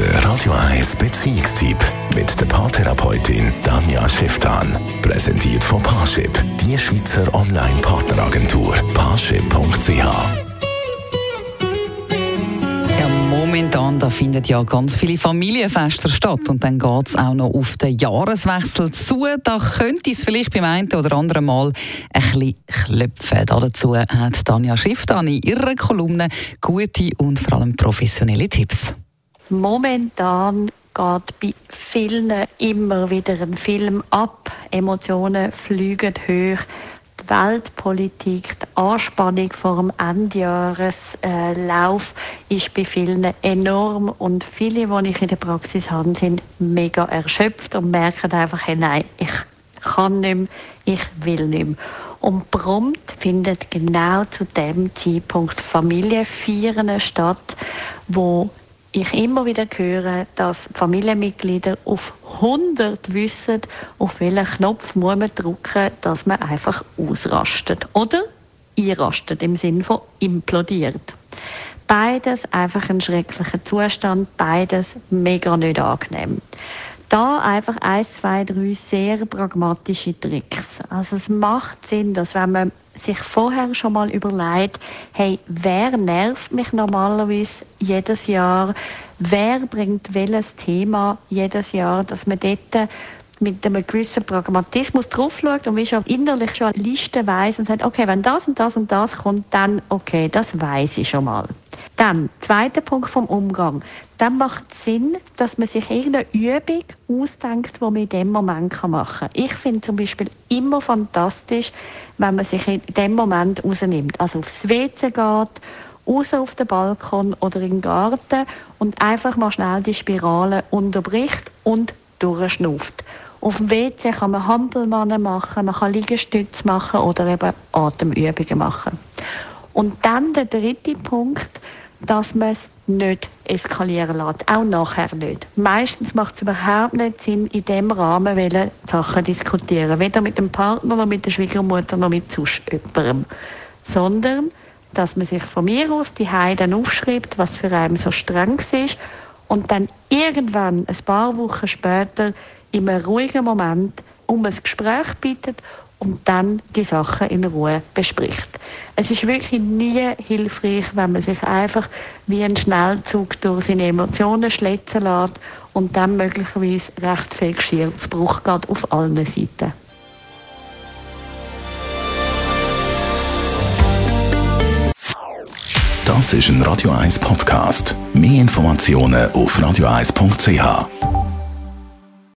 Der Radio 1 Beziehungstyp mit der Paartherapeutin Danja Schifftan. Präsentiert von Paarship, die Schweizer Online-Partneragentur. Paarship.ch momentan da finden ja ganz viele Familienfeste statt und dann geht es auch noch auf den Jahreswechsel zu. Da könnte es vielleicht beim einen oder anderen Mal ein bisschen klopfen. Dazu hat Tanja Schifftan in ihrer Kolumne gute und vor allem professionelle Tipps. Momentan geht bei vielen immer wieder ein Film ab. Emotionen fliegen hoch. Die Weltpolitik, die Anspannung vor dem Endjahreslauf ist bei vielen enorm und viele, die ich in der Praxis habe, sind mega erschöpft und merken einfach, hey, nein, ich kann nicht mehr, ich will nicht mehr. Und prompt findet genau zu dem Zeitpunkt Familienfeiern statt, wo ich immer wieder höre, dass Familienmitglieder auf 100 wissen, auf welchen Knopf muss man drücken, dass man einfach ausrastet oder einrastet im Sinne von implodiert. Beides einfach ein schrecklicher Zustand, beides mega nicht angenehm. Da einfach ein, zwei, drei sehr pragmatische Tricks. Also es macht Sinn, dass wenn man sich vorher schon mal überlegt, hey, wer nervt mich normalerweise jedes Jahr? Wer bringt welches Thema jedes Jahr, dass man dort mit einem gewissen Pragmatismus drauf schaut und wie schon innerlich schon eine Liste weiss und sagt, okay, wenn das und das und das kommt, dann okay, das weiß ich schon mal. Dann, zweiter Punkt vom Umgang. Dann macht es Sinn, dass man sich irgendeine Übung ausdenkt, die man in dem Moment machen kann. Ich finde zum Beispiel immer fantastisch, wenn man sich in dem Moment rausnimmt. Also aufs WC geht, raus auf den Balkon oder in den Garten und einfach mal schnell die Spirale unterbricht und durchschnauft. Auf dem WC kann man Hampelmannen machen, man kann Liegestütze machen oder eben Atemübungen machen. Und dann der dritte Punkt, dass man es nicht eskalieren lässt. Auch nachher nicht. Meistens macht es überhaupt nicht Sinn, in dem Rahmen welche Sachen diskutieren. Weder mit dem Partner, noch mit der Schwiegermutter, noch mit sonst jemandem. Sondern, dass man sich von mir aus die Heiden aufschreibt, was für einen so streng ist und dann irgendwann, ein paar Wochen später, in einem ruhigen Moment um ein Gespräch bittet und dann die Sachen in Ruhe bespricht. Es ist wirklich nie hilfreich, wenn man sich einfach wie ein Schnellzug durch seine Emotionen schletzen lässt und dann möglicherweise recht viel Geschirr zu Bruch geht auf allen Seiten. Das ist ein Radio 1 Podcast. Mehr Informationen auf radio1.ch.